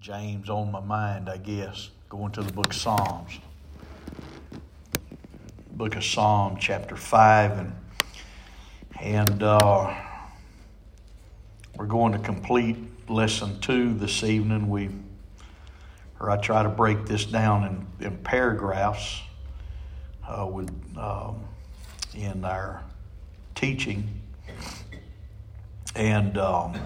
James on my mind, I guess, going to the book of Psalms. Book of Psalm, chapter 5, and, and uh, we're going to complete lesson 2 this evening. We, or I try to break this down in, in paragraphs uh, with, um, in our teaching. And um,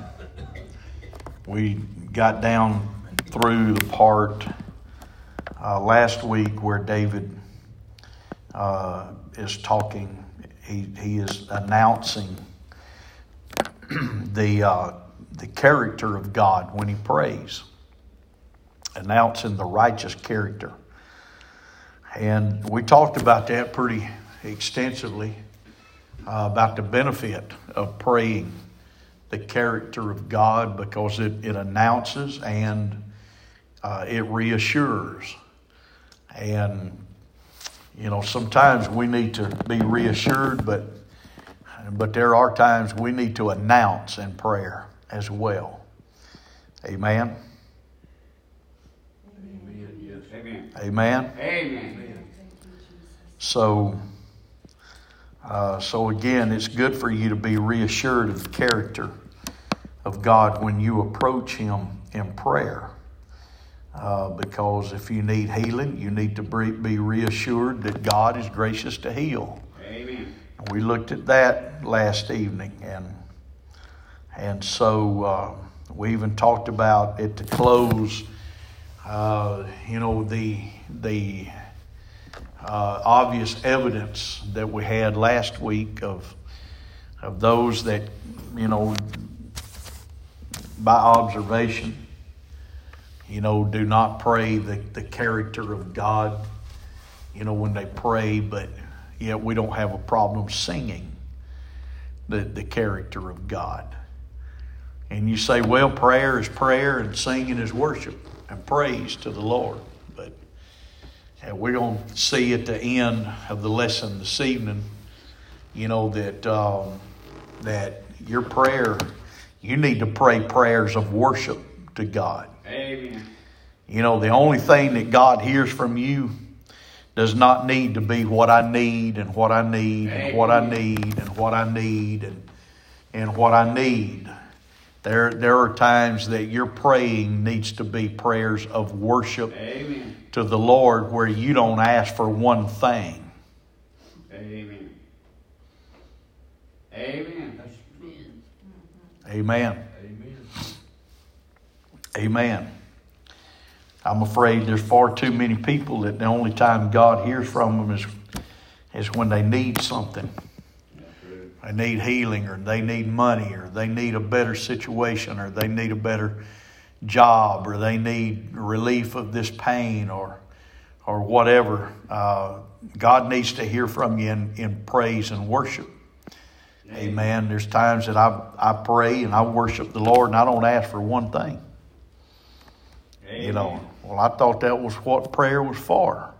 we got down through the part uh, last week where David uh, is talking, he, he is announcing the, uh, the character of God when he prays, announcing the righteous character. And we talked about that pretty extensively uh, about the benefit of praying the character of God because it, it announces and uh, it reassures. And, you know, sometimes we need to be reassured, but, but there are times we need to announce in prayer as well. Amen. Amen. Amen. Amen. So, uh, so again, it's good for you to be reassured of the character of God when you approach Him in prayer. Uh, because if you need healing, you need to be reassured that God is gracious to heal. Amen. We looked at that last evening, and and so uh, we even talked about at the close. Uh, you know the the uh, obvious evidence that we had last week of of those that you know by observation you know, do not pray the, the character of God, you know, when they pray, but yet we don't have a problem singing the, the character of God. And you say, well, prayer is prayer and singing is worship and praise to the Lord. But we're going to see at the end of the lesson this evening, you know, that, um, that your prayer, you need to pray prayers of worship to God. Amen. You know, the only thing that God hears from you does not need to be what I need and what I need and what I need and what I need and, and what I need. There, there are times that your praying needs to be prayers of worship Amen. to the Lord where you don't ask for one thing. Amen. Amen. Amen. Amen. I'm afraid there's far too many people that the only time God hears from them is, is when they need something. They need healing, or they need money, or they need a better situation, or they need a better job, or they need relief of this pain, or or whatever. Uh, God needs to hear from you in, in praise and worship. Amen. There's times that I, I pray and I worship the Lord and I don't ask for one thing. You know, well, I thought that was what prayer was for.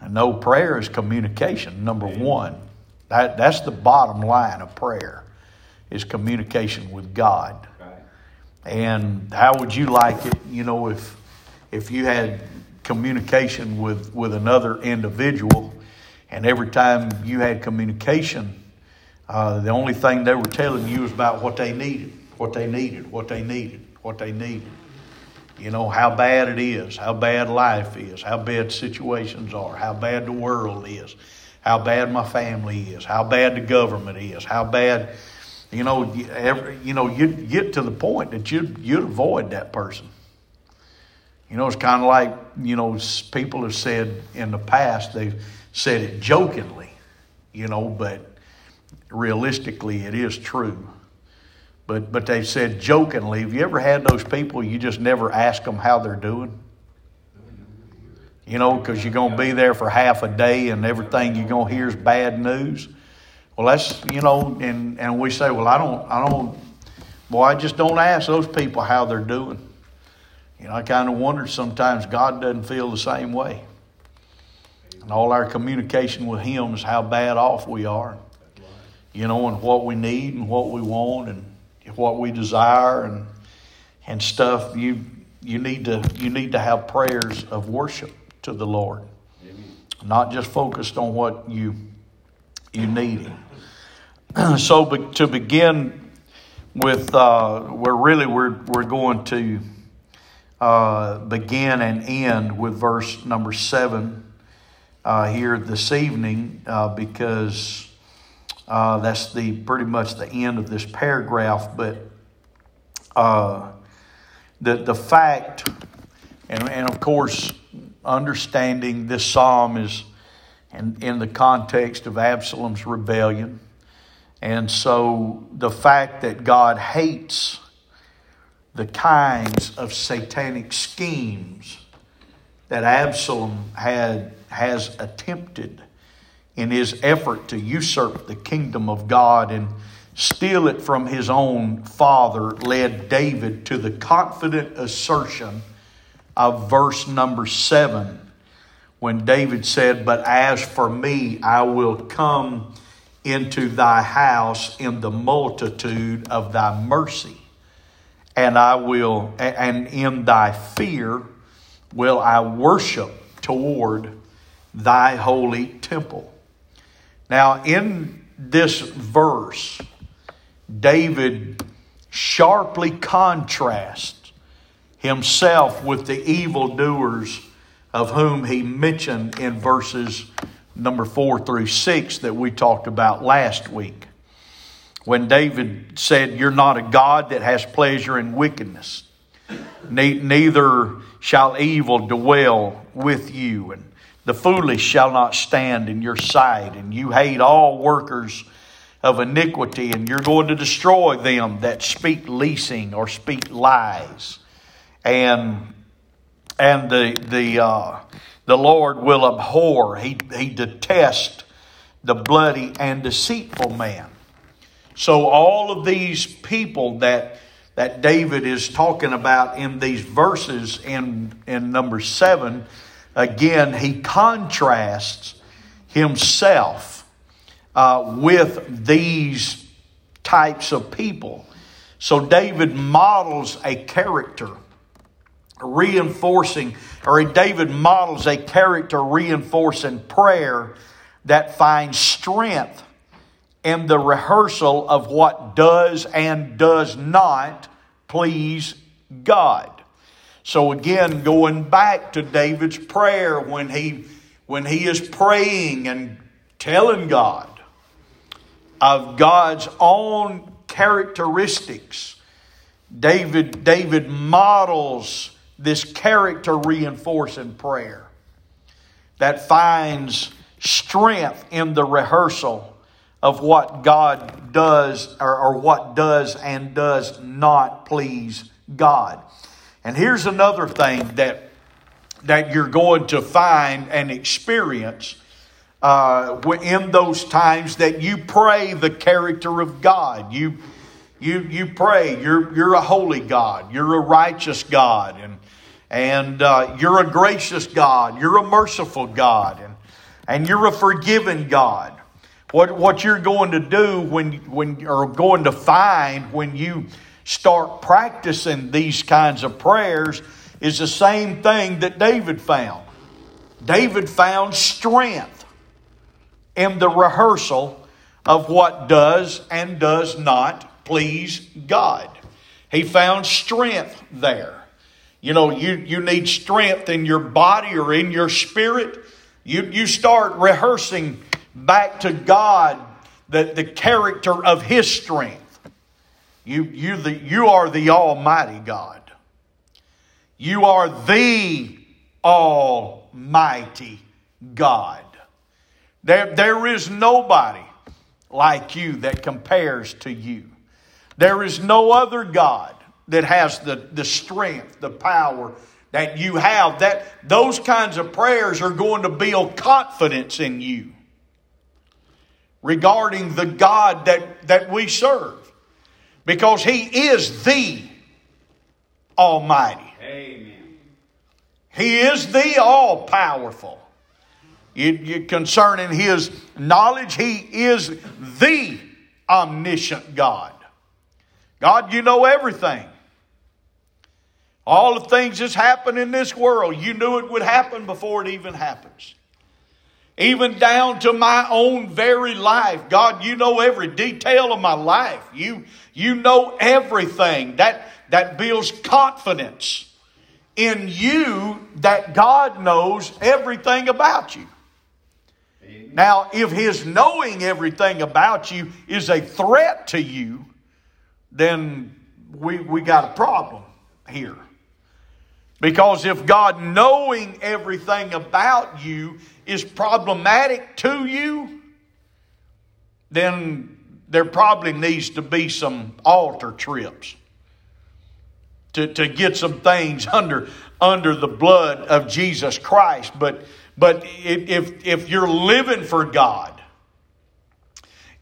I know prayer is communication, number Amen. one. That, that's the bottom line of prayer, is communication with God. Right. And how would you like it, you know, if if you had communication with, with another individual and every time you had communication, uh, the only thing they were telling you was about what they needed, what they needed, what they needed, what they needed. You know, how bad it is, how bad life is, how bad situations are, how bad the world is, how bad my family is, how bad the government is, how bad, you know, every, you know, you get to the point that you'd, you'd avoid that person. You know, it's kind of like, you know, people have said in the past, they've said it jokingly, you know, but realistically it is true. But, but they said jokingly, have you ever had those people you just never ask them how they're doing? You know, because you're going to be there for half a day and everything you're going to hear is bad news. Well, that's, you know, and, and we say, well, I don't, I don't, boy, I just don't ask those people how they're doing. You know, I kind of wonder sometimes God doesn't feel the same way. And all our communication with Him is how bad off we are. You know, and what we need and what we want and what we desire and and stuff. You you need to you need to have prayers of worship to the Lord, Amen. not just focused on what you you need. so be, to begin with, uh, we're really we're we're going to uh, begin and end with verse number seven uh, here this evening uh, because uh, that's the pretty much the end of this paragraph. But uh, the the fact, and, and of course, understanding this psalm is in, in the context of Absalom's rebellion. And so the fact that God hates the kinds of satanic schemes that Absalom had has attempted in his effort to usurp the kingdom of God and steal it from his own father led David to the confident assertion of verse number 7 when David said, But as for me, I will come into thy house in the multitude of thy mercy, and I will, and in thy fear will I worship toward thy holy temple. Now, in this verse, David sharply contrasts himself with the evildoers of whom he mentioned in verses number four through six that we talked about last week. When David said, You're not a God that has pleasure in wickedness, neither shall evil dwell with you, and the foolish shall not stand in your sight, and you hate all workers of iniquity, and you're going to destroy them that speak leasing or speak lies. And and the the uh, the Lord will abhor. He he detests the bloody and deceitful man. So all of these people that that David is talking about in these verses in in number seven, again he contrasts himself uh, with these types of people. So David models a character reinforcing, or David models a character reinforcing prayer that finds strength in the rehearsal of what does and does not please God. So again, going back to David's prayer when he when he is praying and telling God of God's own characteristics, David David models this character reinforcing prayer that finds strength in the rehearsal of what God does or, or, what does and does not please God. And here's another thing that that you're going to find and experience uh, in those times that you pray the character of God. You you you pray. You're you're a holy God. You're a righteous God, and and uh, you're a gracious God. You're a merciful God, and and you're a forgiving God. What what you're going to do when when or going to find when you start practicing these kinds of prayers is the same thing that David found. David found strength in the rehearsal of what does and does not please God. He found strength there. You know, you, you need strength in your body or in your spirit. You, you start rehearsing back to God the, the character of His strength. You, you, the, you are the Almighty God. You are the Almighty God. There, there is nobody like you that compares to you. There is no other God that has the, the strength, the power that you have. That those kinds of prayers are going to build confidence in you regarding the God that, that we serve. Because He is the Almighty. Amen. He is the all powerful. concerning His knowledge, He is the omniscient God. God, you know everything. All the things that's happened in this world, you knew it would happen before it even happens. Even down to my own very life. God, you know every detail of my life. You, you know everything. That, that builds confidence in you that God knows everything about you. Now, if his knowing everything about you is a threat to you, then we, we got a problem here. Because if God knowing everything about you is problematic to you, then there probably needs to be some altar trips to, to get some things under, under the blood of Jesus Christ. But, but if, if you're living for God,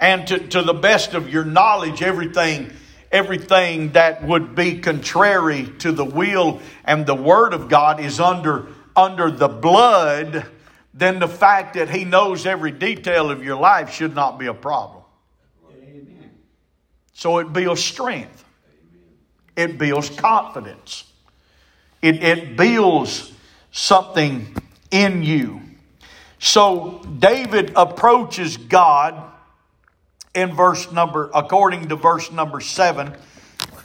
and to, to the best of your knowledge, everything, everything that would be contrary to the will and the word of God is under, under the blood, then the fact that He knows every detail of your life should not be a problem. Amen. So it builds strength. It builds confidence. It, it builds something in you. So David approaches God in verse number, according to verse number seven.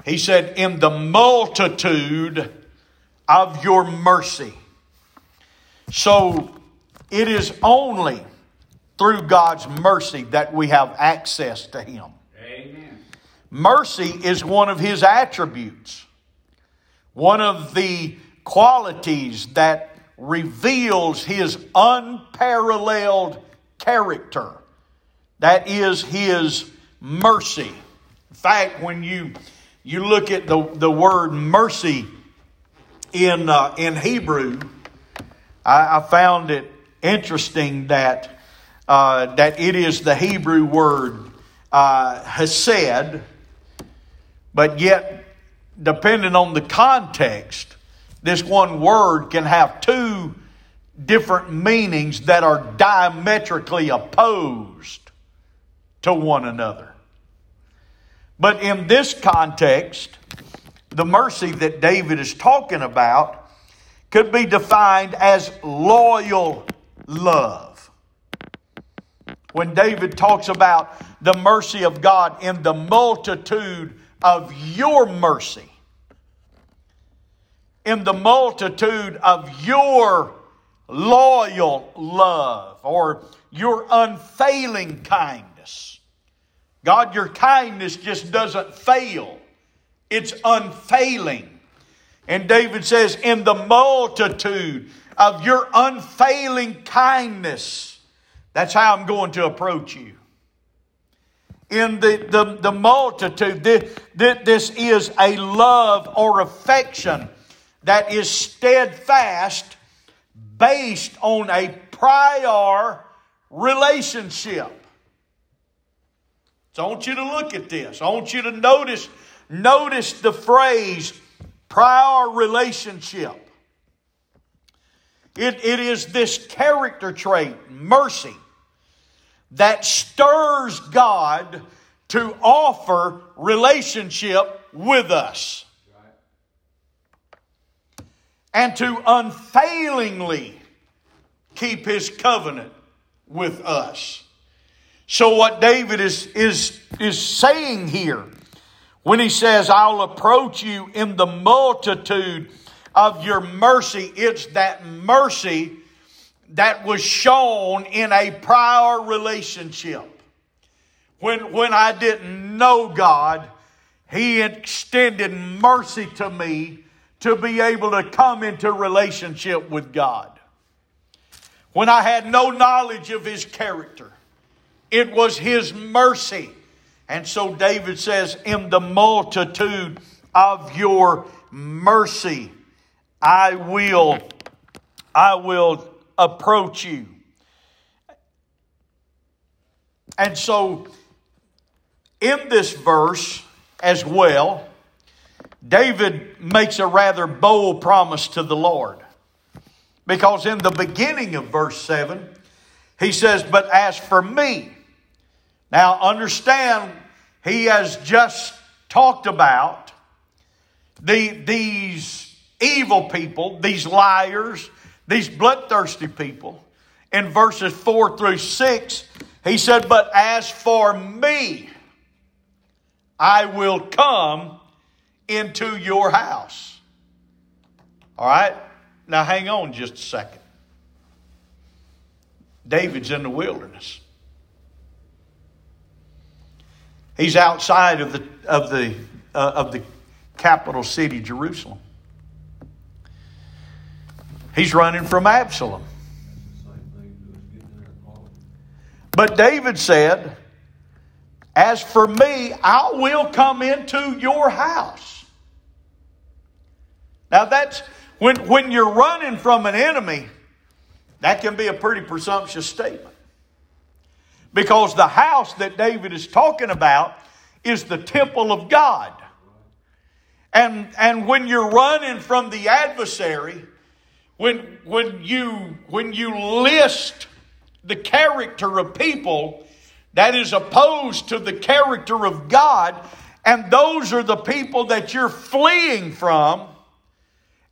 He said, In the multitude of your mercy. So it is only through God's mercy that we have access to Him. Amen. Mercy is one of his attributes, one of the qualities that reveals his unparalleled character. That is his mercy. In fact, when you you look at the, the word mercy in uh, in Hebrew, I, I found it interesting that uh, that it is the Hebrew word uh, hesed, but yet, depending on the context, this one word can have two different meanings that are diametrically opposed to one another. But in this context, the mercy that David is talking about could be defined as loyal love. When David talks about the mercy of God in the multitude of your mercy, in the multitude of your loyal love or your unfailing kindness. God, your kindness just doesn't fail, it's unfailing. And David says, In the multitude of your unfailing kindness, that's how I'm going to approach you. In the, the, the multitude, this, this is a love or affection that is steadfast based on a prior relationship. So I want you to look at this. I want you to notice, notice the phrase prior relationship. It, it is this character trait, mercy, that stirs God to offer relationship with us and to unfailingly keep his covenant with us. So what David is, is, is saying here when he says, I'll approach you in the multitude of your mercy, it's that mercy that was shown in a prior relationship. When, when I didn't know God, He extended mercy to me to be able to come into relationship with God. When I had no knowledge of His character, it was His mercy. And so David says, In the multitude of your mercy, I will, I will approach you. And so, in this verse as well, David makes a rather bold promise to the Lord. Because in the beginning of verse 7, he says, But as for me, now understand, he has just talked about the, these evil people, these liars, these bloodthirsty people. In verses 4 through 6, he said, But as for me, I will come into your house. All right? Now hang on just a second. David's in the wilderness. He's outside of the, of the, uh, of the capital city, Jerusalem. He's running from Absalom. But David said, As for me, I will come into your house. Now that's when, when you're running from an enemy, that can be a pretty presumptuous statement. Because the house that David is talking about is the temple of God. And, and when you're running from the adversary, when, when, you, when you list the character of people that is opposed to the character of God, and those are the people that you're fleeing from,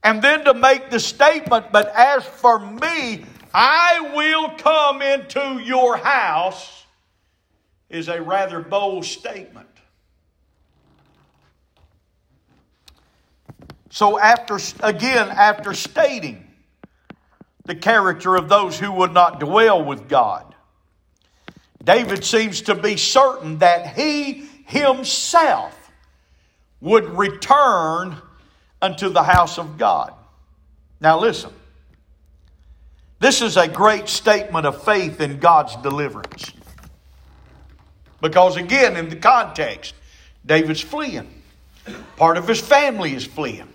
and then to make the statement, but as for me, I will come into your house, is a rather bold statement. So, after, again, after stating the character of those who would not dwell with God, David seems to be certain that he himself would return unto the house of God. Now, listen. This is a great statement of faith in God's deliverance. Because, again, in the context, David's fleeing. Part of his family is fleeing.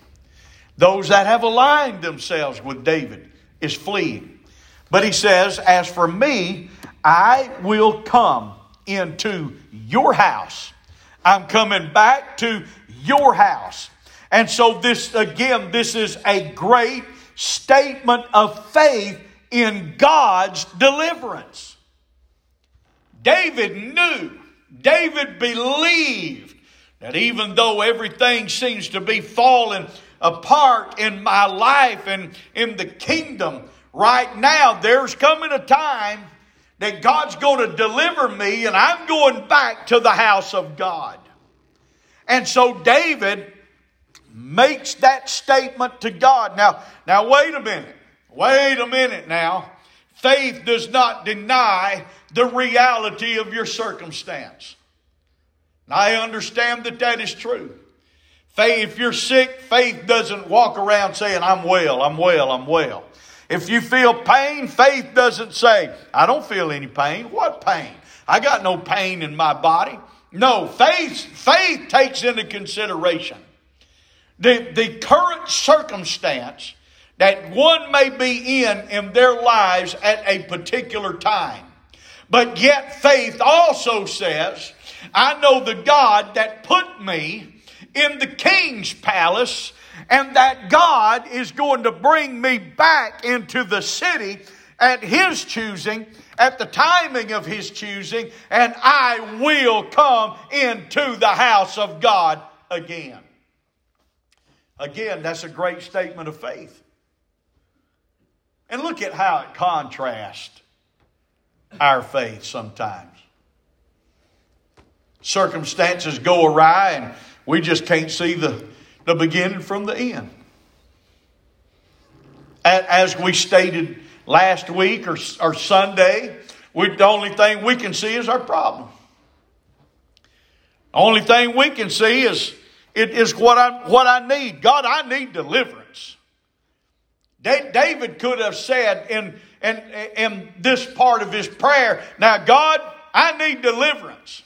Those that have aligned themselves with David is fleeing. But he says, As for me, I will come into your house. I'm coming back to your house. And so, this again, this is a great statement of faith in God's deliverance. David knew, David believed that even though everything seems to be falling apart in my life and in the kingdom right now, there's coming a time that God's going to deliver me and I'm going back to the house of God. And so David makes that statement to God. Now, now wait a minute. Wait a minute now. Faith does not deny the reality of your circumstance. I understand that that is true. Faith, if you're sick, faith doesn't walk around saying, I'm well, I'm well, I'm well. If you feel pain, faith doesn't say, I don't feel any pain. What pain? I got no pain in my body. No, faith, faith takes into consideration the, the current circumstance that one may be in in their lives at a particular time. But yet faith also says, I know the God that put me in the king's palace and that God is going to bring me back into the city at his choosing, at the timing of his choosing, and I will come into the house of God again. Again, that's a great statement of faith. And look at how it contrasts our faith sometimes. Circumstances go awry and we just can't see the, the beginning from the end. As we stated last week or, or Sunday, we, the only thing we can see is our problem. The only thing we can see is it is what I, what I need. God, I need deliverance. David could have said in, in, in this part of his prayer, Now, God, I need deliverance.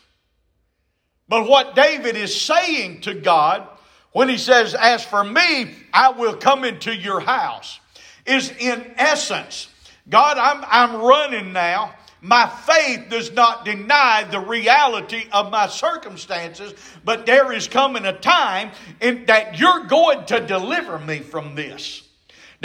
But what David is saying to God when he says, As for me, I will come into your house, is in essence, God, I'm, I'm running now. My faith does not deny the reality of my circumstances, but there is coming a time in, that you're going to deliver me from this.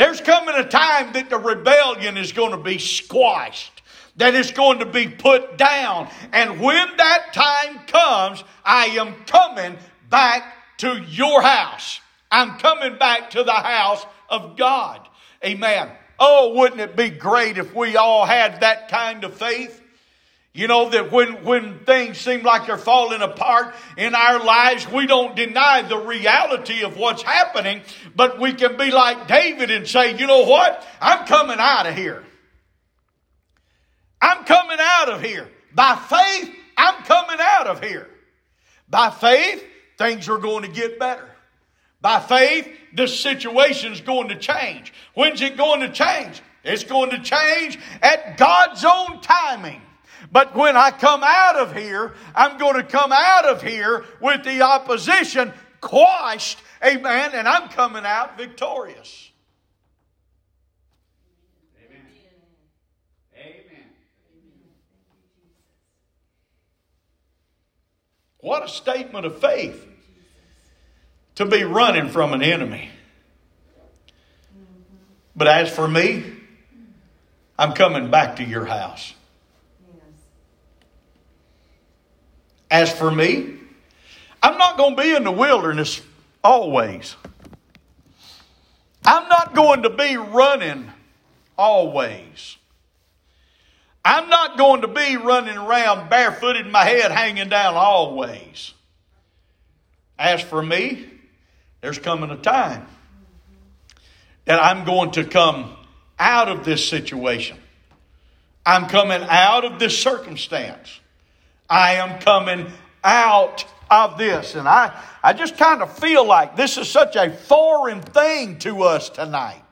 There's coming a time that the rebellion is going to be squashed, that it's going to be put down. And when that time comes, I am coming back to your house. I'm coming back to the house of God. Amen. Oh, wouldn't it be great if we all had that kind of faith? You know, that when, when things seem like they're falling apart in our lives, we don't deny the reality of what's happening, but we can be like David and say, you know what? I'm coming out of here. I'm coming out of here. By faith, I'm coming out of here. By faith, things are going to get better. By faith, this situation's going to change. When's it going to change? It's going to change at God's own timing. But when I come out of here, I'm going to come out of here with the opposition quashed, amen, and I'm coming out victorious. Amen. Amen. What a statement of faith to be running from an enemy. But as for me, I'm coming back to your house. As for me, I'm not going to be in the wilderness always. I'm not going to be running always. I'm not going to be running around barefooted, my head hanging down always. As for me, there's coming a time that I'm going to come out of this situation. I'm coming out of this circumstance. I am coming out of this. And I, I just kind of feel like this is such a foreign thing to us tonight.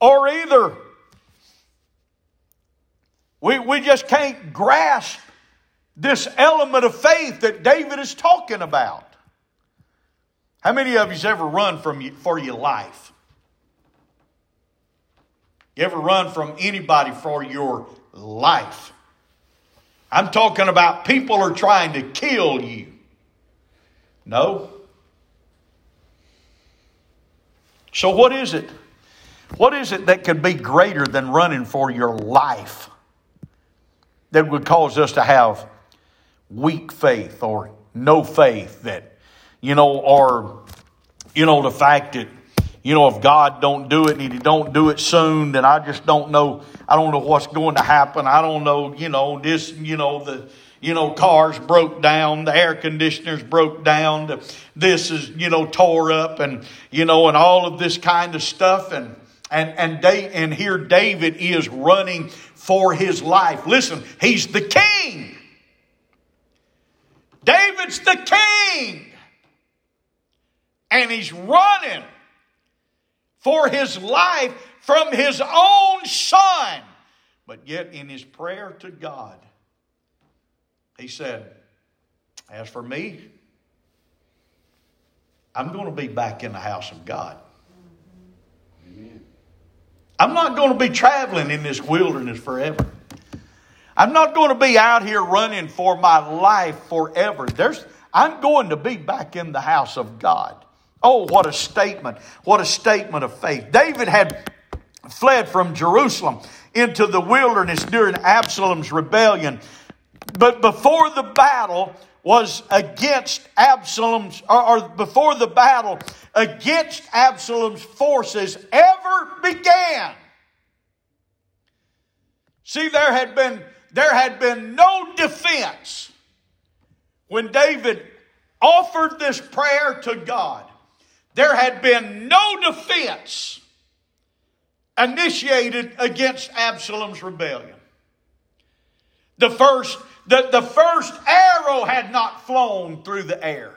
Or either we, we just can't grasp this element of faith that David is talking about. How many of you's ever run from you, for your life? You ever run from anybody for your life? I'm talking about people are trying to kill you. No. So what is it? What is it that could be greater than running for your life that would cause us to have weak faith or no faith that, you know, or, you know, the fact that, you know, if God don't do it and he don't do it soon, then I just don't know, I don't know what's going to happen. I don't know, you know, this, you know, the, you know, cars broke down, the air conditioners broke down, the, this is, you know, tore up and, you know, and all of this kind of stuff. And, and, and, they, and here David is running for his life. Listen, he's the king. David's the king. And he's running for his life from his own son. But yet, in his prayer to God, he said, As for me, I'm going to be back in the house of God. Amen. I'm not going to be traveling in this wilderness forever. I'm not going to be out here running for my life forever. There's, I'm going to be back in the house of God. Oh, what a statement. What a statement of faith. David had fled from Jerusalem into the wilderness during Absalom's rebellion. But before the battle was against Absalom's, or, or before the battle against Absalom's forces ever began, see, there had been there had been no defense when David offered this prayer to God. There had been no defense initiated against Absalom's rebellion. The first, the, the first arrow had not flown through the air.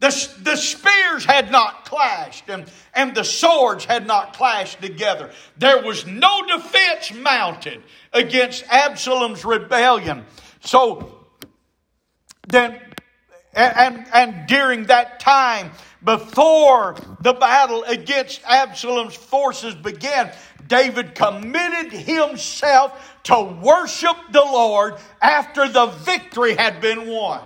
The, the spears had not clashed and, and the swords had not clashed together. There was no defense mounted against Absalom's rebellion. So then, and, and during that time, before the battle against Absalom's forces began, David committed himself to worship the Lord after the victory had been won.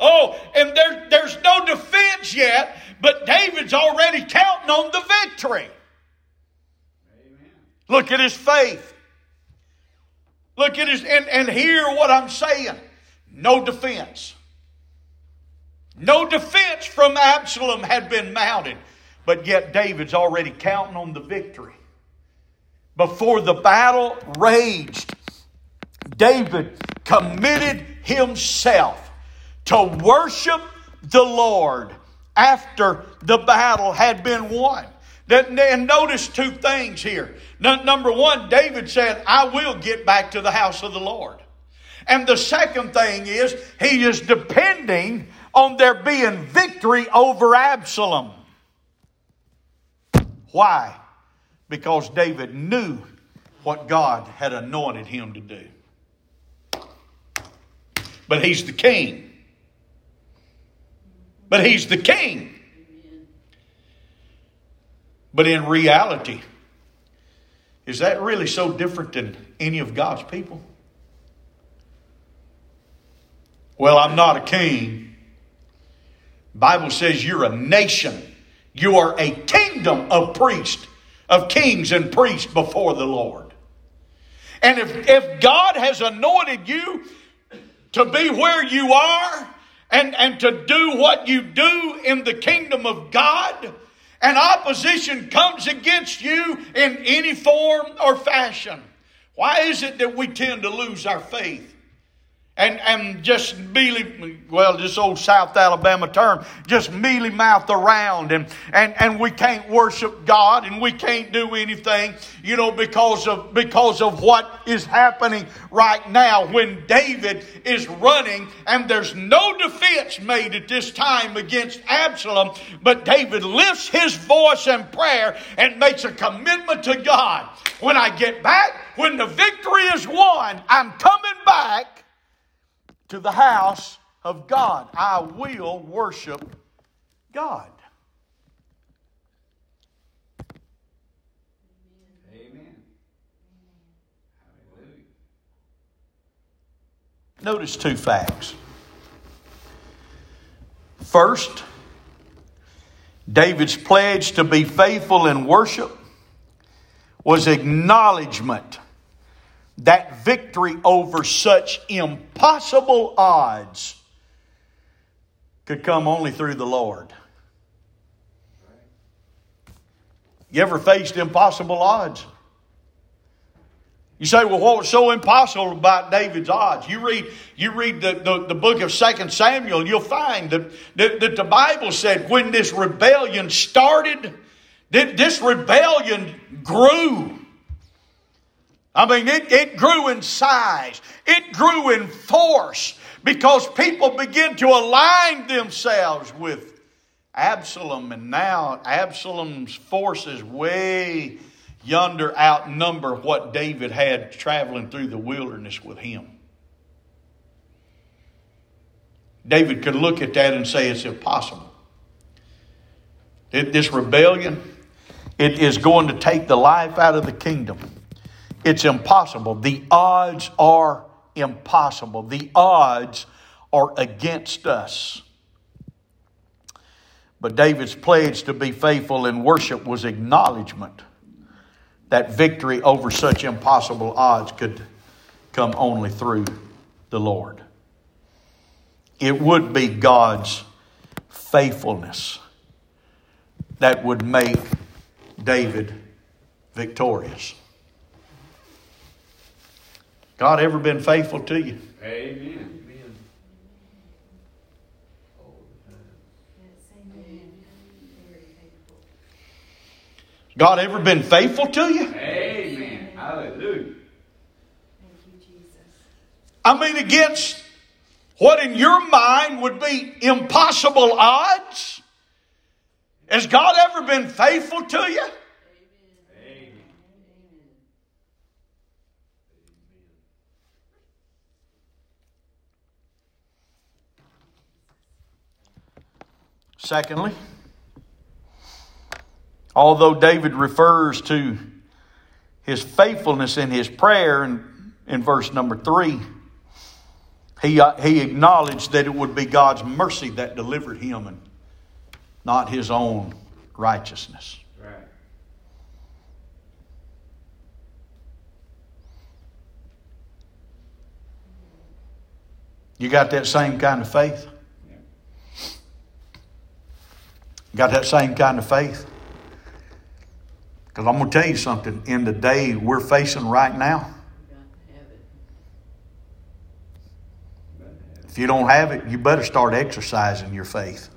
Oh, and there, there's no defense yet, but David's already counting on the victory. Look at his faith. Look at his, and, and hear what I'm saying. No defense. No defense from Absalom had been mounted, but yet David's already counting on the victory. Before the battle raged, David committed himself to worship the Lord after the battle had been won. And notice two things here. Number one, David said, I will get back to the house of the Lord. And the second thing is, he is depending on there being victory over Absalom. Why? Because David knew what God had anointed him to do. But he's the king. But he's the king. But in reality, is that really so different than any of God's people? Well, I'm not a king. Bible says you're a nation. You are a kingdom of priests, of kings and priests before the Lord. And if, if God has anointed you to be where you are and, and to do what you do in the kingdom of God, and opposition comes against you in any form or fashion, why is it that we tend to lose our faith? And, and just mealy, well, this old South Alabama term, just mealy mouth around and, and, and we can't worship God and we can't do anything, you know, because of, because of what is happening right now when David is running and there's no defense made at this time against Absalom, but David lifts his voice in prayer and makes a commitment to God. When I get back, when the victory is won, I'm coming back to the house of God. I will worship God. Amen. Notice two facts. First, David's pledge to be faithful in worship was acknowledgement that victory over such impossible odds could come only through the Lord. You ever faced impossible odds? You say, well, what was so impossible about David's odds? You read, you read the, the, the book of Second Samuel, you'll find that, that, that the Bible said when this rebellion started, that this rebellion grew. I mean, it, it grew in size, it grew in force because people began to align themselves with Absalom, and now Absalom's forces way yonder outnumber what David had traveling through the wilderness with him. David could look at that and say it's impossible. This rebellion, it is going to take the life out of the kingdom. It's impossible. The odds are impossible. The odds are against us. But David's pledge to be faithful in worship was acknowledgement that victory over such impossible odds could come only through the Lord. It would be God's faithfulness that would make David victorious. God ever been faithful to you? Amen. God ever been faithful to you? Amen. Hallelujah. Thank you, Jesus. I mean, against what in your mind would be impossible odds? Has God ever been faithful to you? Secondly, although David refers to his faithfulness in his prayer in, in verse number three, he, uh, he acknowledged that it would be God's mercy that delivered him and not his own righteousness. Right. You got that same kind of faith? Got that same kind of faith? Because I'm going to tell you something. In the day we're facing right now, if you don't have it, you better start exercising your faith.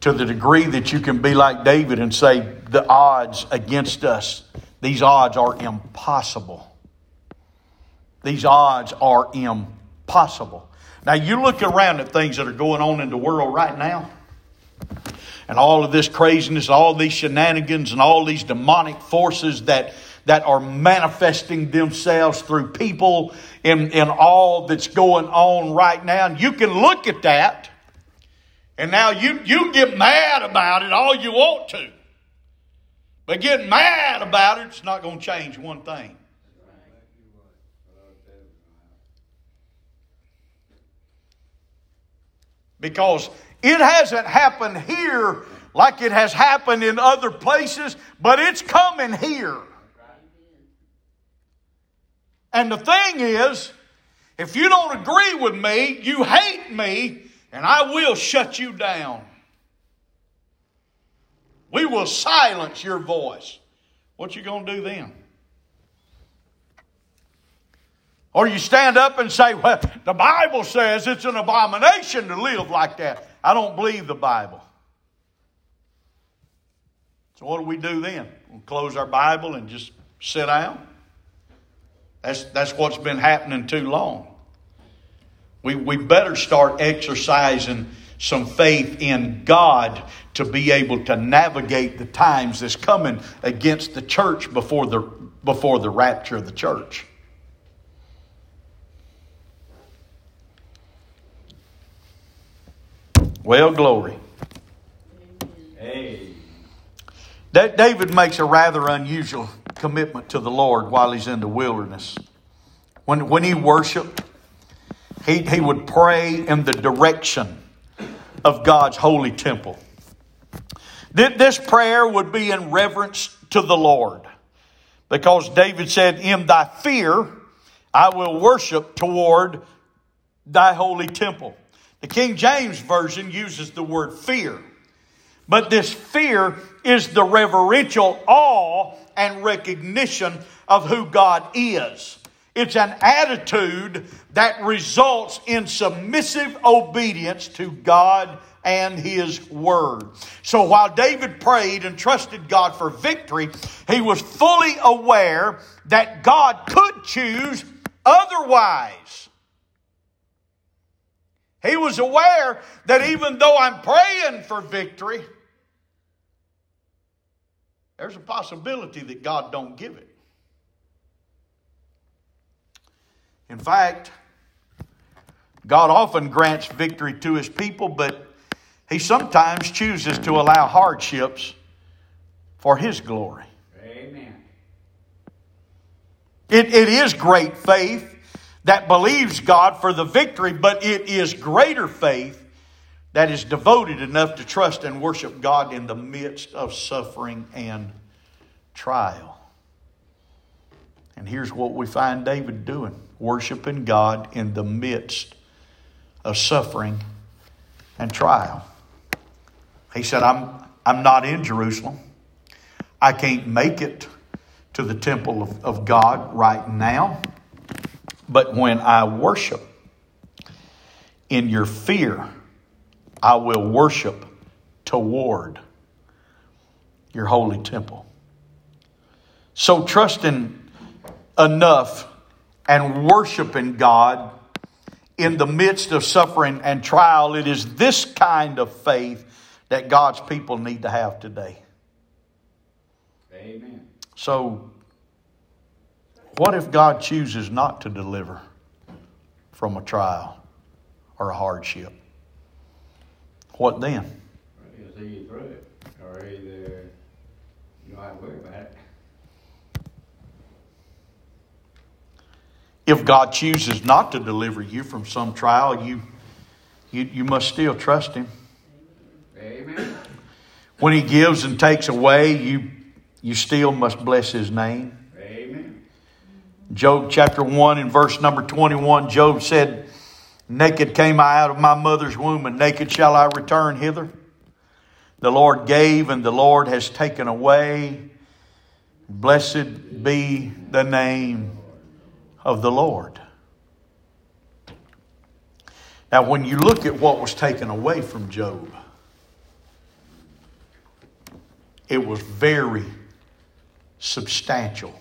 To the degree that you can be like David and say, the odds against us, these odds are impossible. These odds are impossible. Now, you look around at things that are going on in the world right now, and all of this craziness, all these shenanigans, and all these demonic forces that, that are manifesting themselves through people in, in all that's going on right now. And you can look at that, and now you, you get mad about it all you want to. But getting mad about it, it's not going to change one thing. Because it hasn't happened here like it has happened in other places, but it's coming here. And the thing is, if you don't agree with me, you hate me, and I will shut you down. We will silence your voice. What you going to do then? Or you stand up and say, well, the Bible says it's an abomination to live like that. I don't believe the Bible. So what do we do then? we close our Bible and just sit down? That's, that's what's been happening too long. We, we better start exercising some faith in God to be able to navigate the times that's coming against the church before the, before the rapture of the church. Well, glory. Hey. David makes a rather unusual commitment to the Lord while he's in the wilderness. When, when he worshiped, he, he would pray in the direction of God's holy temple. This prayer would be in reverence to the Lord because David said, In thy fear I will worship toward thy holy temple. The King James Version uses the word fear. But this fear is the reverential awe and recognition of who God is. It's an attitude that results in submissive obedience to God and His Word. So while David prayed and trusted God for victory, he was fully aware that God could choose otherwise. He was aware that even though I'm praying for victory, there's a possibility that God don't give it. In fact, God often grants victory to his people, but he sometimes chooses to allow hardships for his glory. Amen. It, it is great faith that believes God for the victory, but it is greater faith that is devoted enough to trust and worship God in the midst of suffering and trial. And here's what we find David doing worshiping God in the midst of suffering and trial. He said, I'm, I'm not in Jerusalem. I can't make it to the temple of, of God right now. But when I worship in your fear, I will worship toward your holy temple. So trusting enough and worshiping God in the midst of suffering and trial, it is this kind of faith that God's people need to have today. Amen. So what if God chooses not to deliver from a trial or a hardship? What then? He'll see you through it, or either you don't have to worry about it. If God chooses not to deliver you from some trial, you, you, you must still trust Him. Amen. When He gives and takes away, you, you still must bless His name. Job chapter 1 and verse number 21, Job said, Naked came I out of my mother's womb, and naked shall I return hither. The Lord gave, and the Lord has taken away. Blessed be the name of the Lord. Now, when you look at what was taken away from Job, it was very substantial.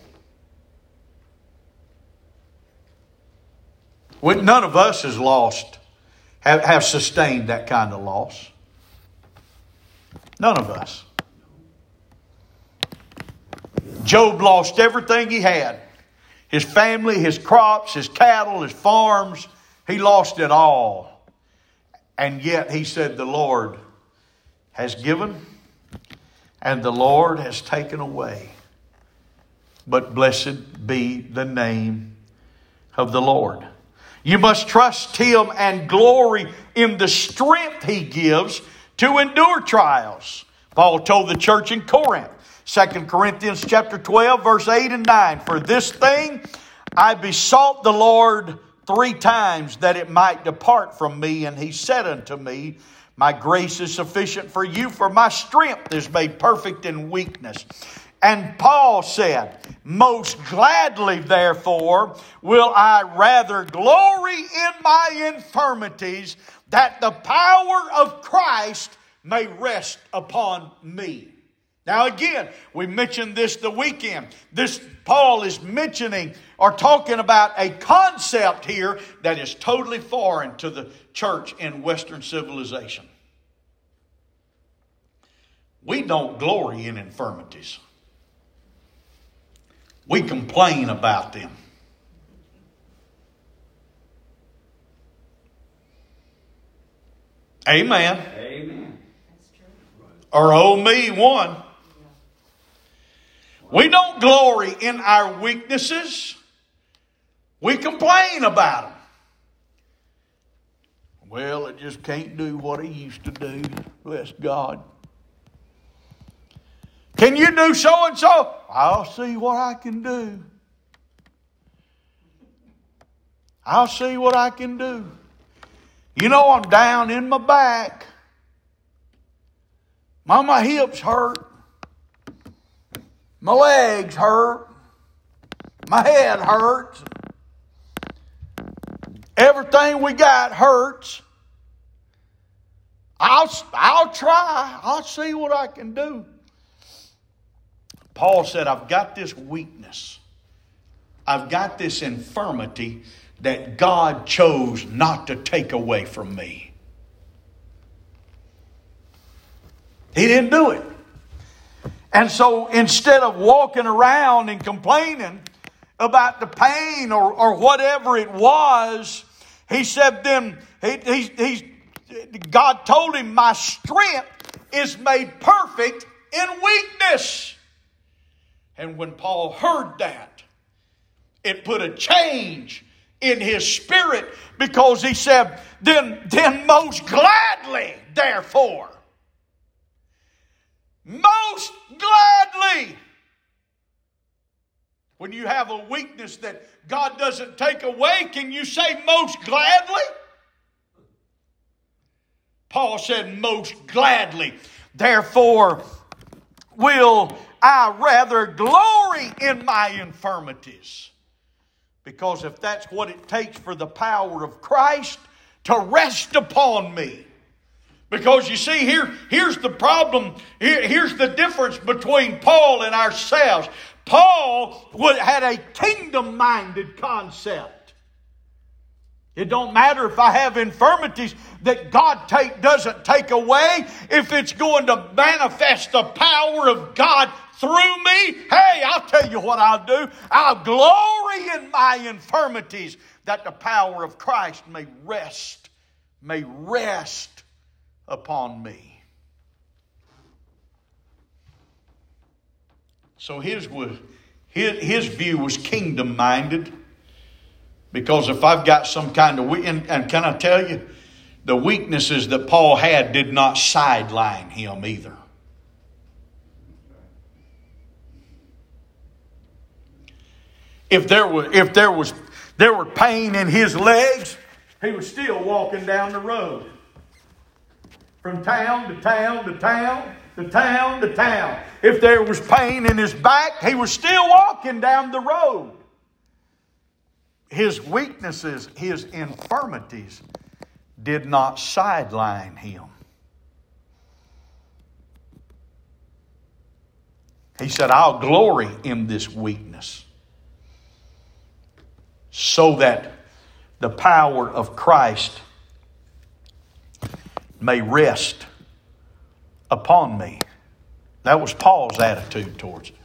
When none of us has lost, have, have sustained that kind of loss. None of us. Job lost everything he had his family, his crops, his cattle, his farms. He lost it all. And yet he said, The Lord has given and the Lord has taken away. But blessed be the name of the Lord. You must trust Him and glory in the strength He gives to endure trials. Paul told the church in Corinth, 2 Corinthians chapter 12, verse 8 and 9, For this thing I besought the Lord three times that it might depart from me, and he said unto me, My grace is sufficient for you, for my strength is made perfect in weakness. And Paul said, Most gladly, therefore, will I rather glory in my infirmities, that the power of Christ may rest upon me. Now, again, we mentioned this the weekend. This Paul is mentioning or talking about a concept here that is totally foreign to the church in Western civilization. We don't glory in infirmities. We complain about them. Amen. Amen. Or oh me, one. We don't glory in our weaknesses. We complain about them. Well, it just can't do what I used to do. Bless God. Can you do so and so? I'll see what I can do. I'll see what I can do. You know, I'm down in my back. My, my hips hurt. My legs hurt. My head hurts. Everything we got hurts. I'll, I'll try. I'll see what I can do. Paul said, I've got this weakness. I've got this infirmity that God chose not to take away from me. He didn't do it. And so instead of walking around and complaining about the pain or, or whatever it was, he said, then he, he, he, God told him, My strength is made perfect in weakness. And when Paul heard that, it put a change in his spirit because he said, then, then most gladly, therefore, most gladly. When you have a weakness that God doesn't take away, can you say most gladly? Paul said, most gladly. Therefore, will I rather glory in my infirmities. Because if that's what it takes for the power of Christ to rest upon me. Because you see, here, here's the problem. Here, here's the difference between Paul and ourselves. Paul would, had a kingdom minded concept. It don't matter if I have infirmities that God take, doesn't take away. If it's going to manifest the power of God through me, hey, I'll tell you what I'll do. I'll glory in my infirmities that the power of Christ may rest, may rest upon me. So his was his, his view was kingdom minded. Because if I've got some kind of, and, and can I tell you, the weaknesses that Paul had did not sideline him either. If there was, if there was, there were pain in his legs, he was still walking down the road. From town to town to town to town to town. If there was pain in his back, he was still walking down the road. His weaknesses, his infirmities did not sideline him. He said, I'll glory in this weakness so that the power of Christ may rest upon me. That was Paul's attitude towards it.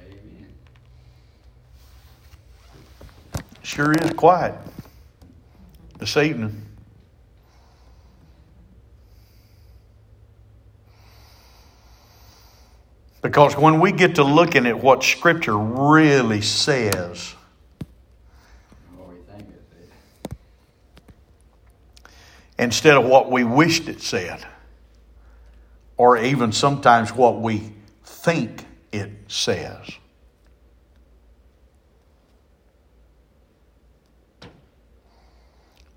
Amen. Sure is quiet this evening. Because when we get to looking at what Scripture really says, instead of what we wished it said, or even sometimes what we think it says.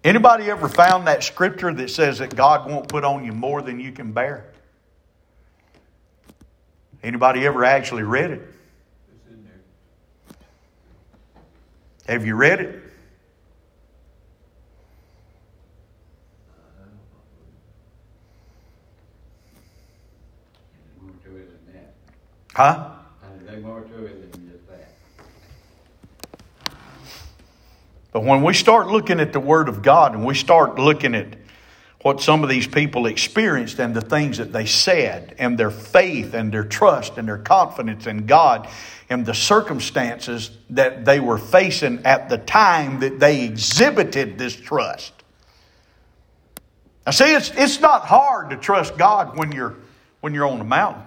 Anybody ever found that scripture that says that God won't put on you more than you can bear? Anybody ever actually read it? It's in there. Have you read it? There's more to it than that. Huh? And there's more to it than just that. But when we start looking at the Word of God and we start looking at what some of these people experienced and the things that they said and their faith and their trust and their confidence in God and the circumstances that they were facing at the time that they exhibited this trust. Now see, it's, it's not hard to trust God when you're, when you're on the mountain.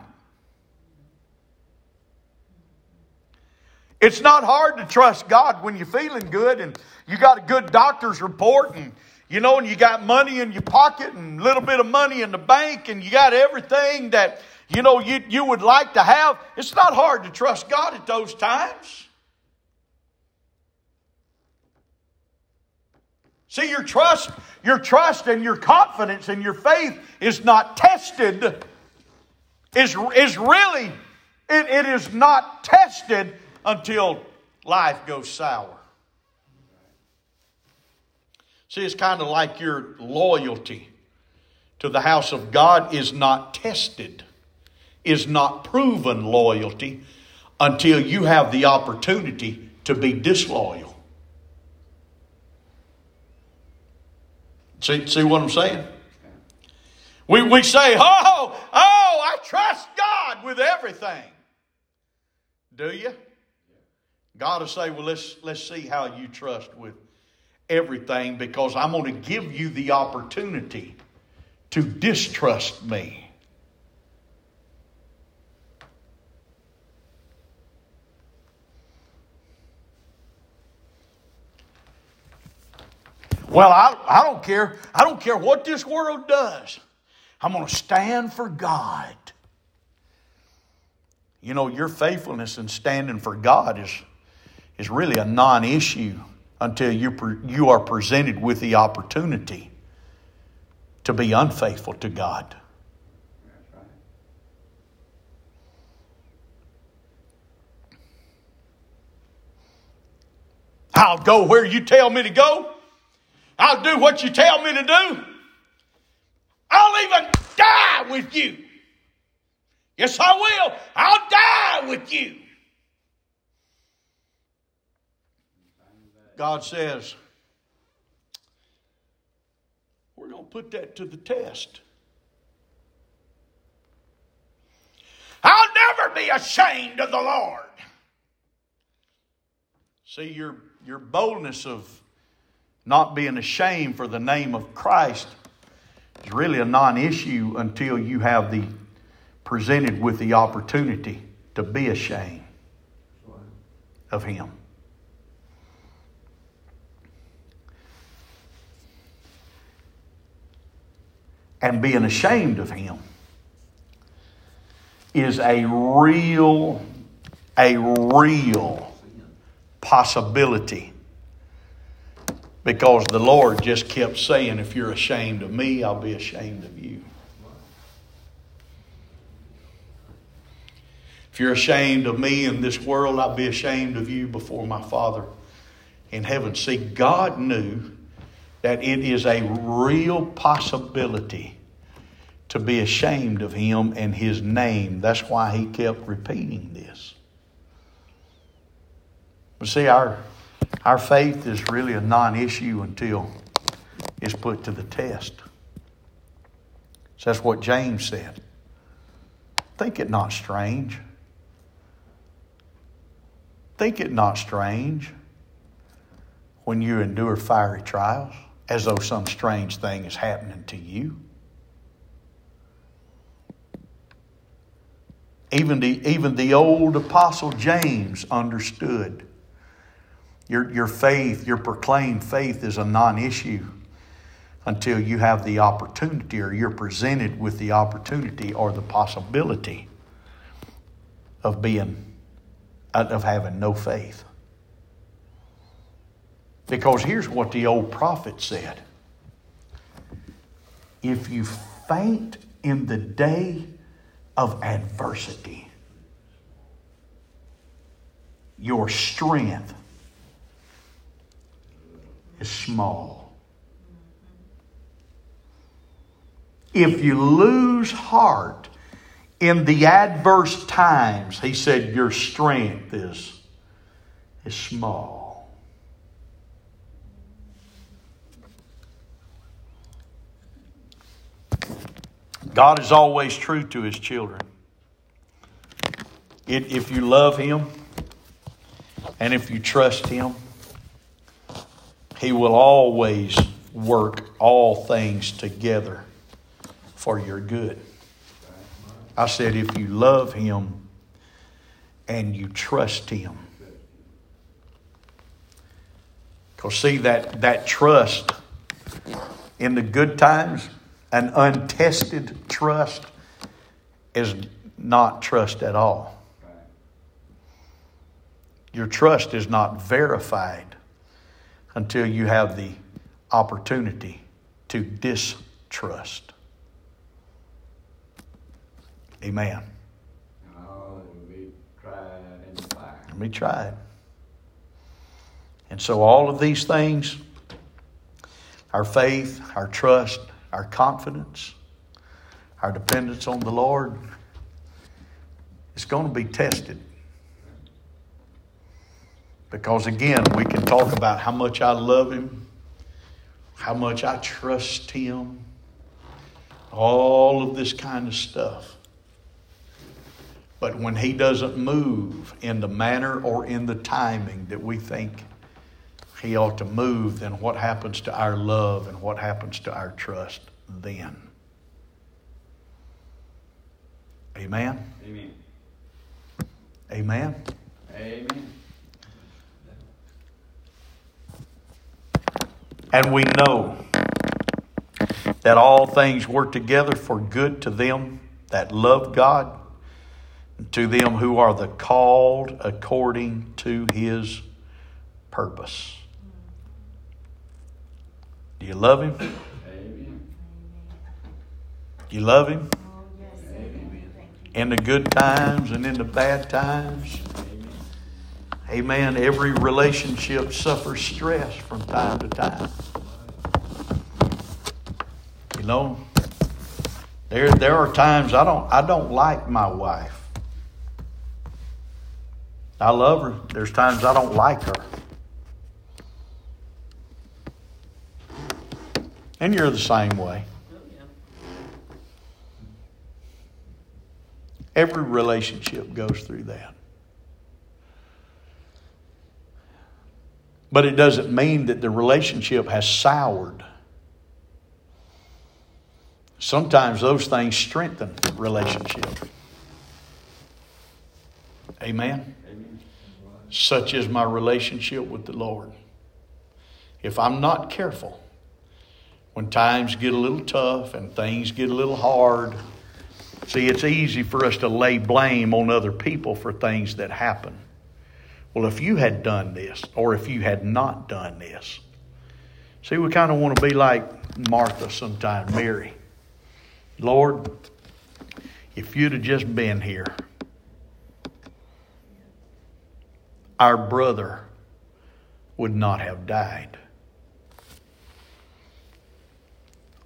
It's not hard to trust God when you're feeling good and you got a good doctor's report and you know, and you got money in your pocket and a little bit of money in the bank and you got everything that you know you, you would like to have. It's not hard to trust God at those times. See, your trust, your trust and your confidence and your faith is not tested, is, is really, it, it is not tested until life goes sour. See, it's kind of like your loyalty to the house of God is not tested, is not proven loyalty until you have the opportunity to be disloyal. See, see what I'm saying? We, we say, oh, oh, I trust God with everything. Do you? God will say, well, let's, let's see how you trust with everything because I'm going to give you the opportunity to distrust me. Well, I, I don't care. I don't care what this world does. I'm going to stand for God. You know, your faithfulness in standing for God is, is really a non issue until you, pre- you are presented with the opportunity to be unfaithful to God. I'll go where you tell me to go. I'll do what you tell me to do. I'll even die with you. Yes, I will. I'll die with you. God says, we're going to put that to the test. I'll never be ashamed of the Lord. See, your, your boldness of not being ashamed for the name of Christ is really a non issue until you have the presented with the opportunity to be ashamed of Him. And being ashamed of Him is a real, a real possibility. Because the Lord just kept saying, if you're ashamed of me, I'll be ashamed of you. If you're ashamed of me in this world, I'll be ashamed of you before my Father in heaven. See, God knew that it is a real possibility to be ashamed of him and his name. That's why he kept repeating this. But see, our, our faith is really a non issue until it's put to the test. So that's what James said. Think it not strange. Think it not strange when you endure fiery trials as though some strange thing is happening to you. Even the, even the old apostle James understood your, your faith, your proclaimed faith is a non issue until you have the opportunity or you're presented with the opportunity or the possibility of being of having no faith. Because here's what the old prophet said If you faint in the day of adversity, your strength is small. If you lose heart in the adverse times, he said, your strength is, is small. God is always true to his children. If you love him and if you trust him, he will always work all things together for your good. I said, if you love Him and you trust Him. Because, see, that, that trust in the good times, an untested trust, is not trust at all. Your trust is not verified until you have the opportunity to distrust. Amen. Oh. It'll be tried. And so, all of these things our faith, our trust, our confidence, our dependence on the Lord it's going to be tested. Because again, we can talk about how much I love Him, how much I trust Him, all of this kind of stuff. But when He doesn't move in the manner or in the timing that we think He ought to move, then what happens to our love and what happens to our trust then? Amen? Amen. Amen? Amen. And we know that all things work together for good to them that love God to them who are the called according to his purpose. Do you love him? Amen. You love him? Amen. In the good times and in the bad times? Amen. Every relationship suffers stress from time to time. You know, there, there are times I don't, I don't like my wife. I love her. There's times I don't like her. And you're the same way. Every relationship goes through that. But it doesn't mean that the relationship has soured. Sometimes those things strengthen relationship. Amen such is my relationship with the Lord. If I'm not careful, when times get a little tough and things get a little hard, See, it's easy for us to lay blame on other people for things that happen. Well, if you had done this, or if you had not done this, see, we kind of want to be like Martha sometimes, Mary. Lord, if you'd have just been here, our brother would not have died.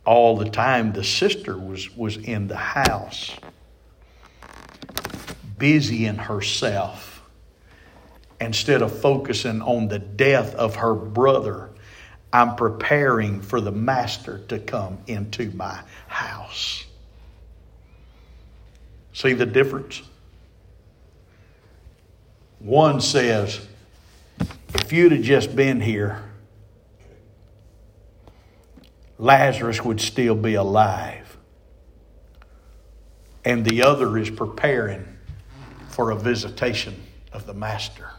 All the time, the sister was, was in the house, busy in herself, instead of focusing on the death of her brother. I'm preparing for the master to come into my house. See the difference? One says, if you'd have just been here, Lazarus would still be alive. And the other is preparing for a visitation of the Master.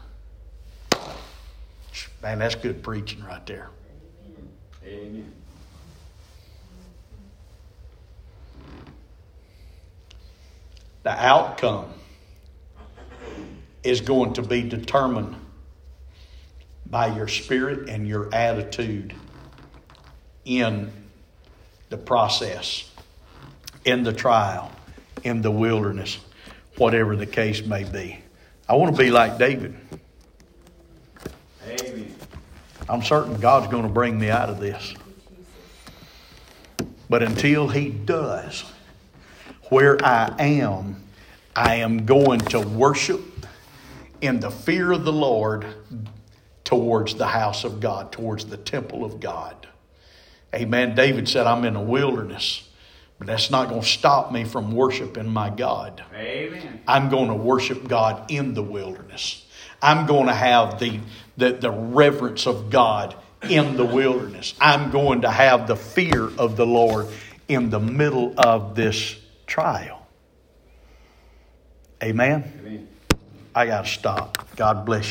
Man, that's good preaching right there. Amen. The outcome is going to be determined by your spirit and your attitude in the process, in the trial, in the wilderness, whatever the case may be. I want to be like David. Amen. I'm certain God's going to bring me out of this. But until He does, where I am, I am going to worship in the fear of the Lord towards the house of God, towards the temple of God. Amen. David said, I'm in a wilderness, but that's not going to stop me from worshiping my God. Amen. I'm going to worship God in the wilderness. I'm going to have the, the, the reverence of God in the wilderness. I'm going to have the fear of the Lord in the middle of this trial. Amen. Amen. I got to stop. God bless you.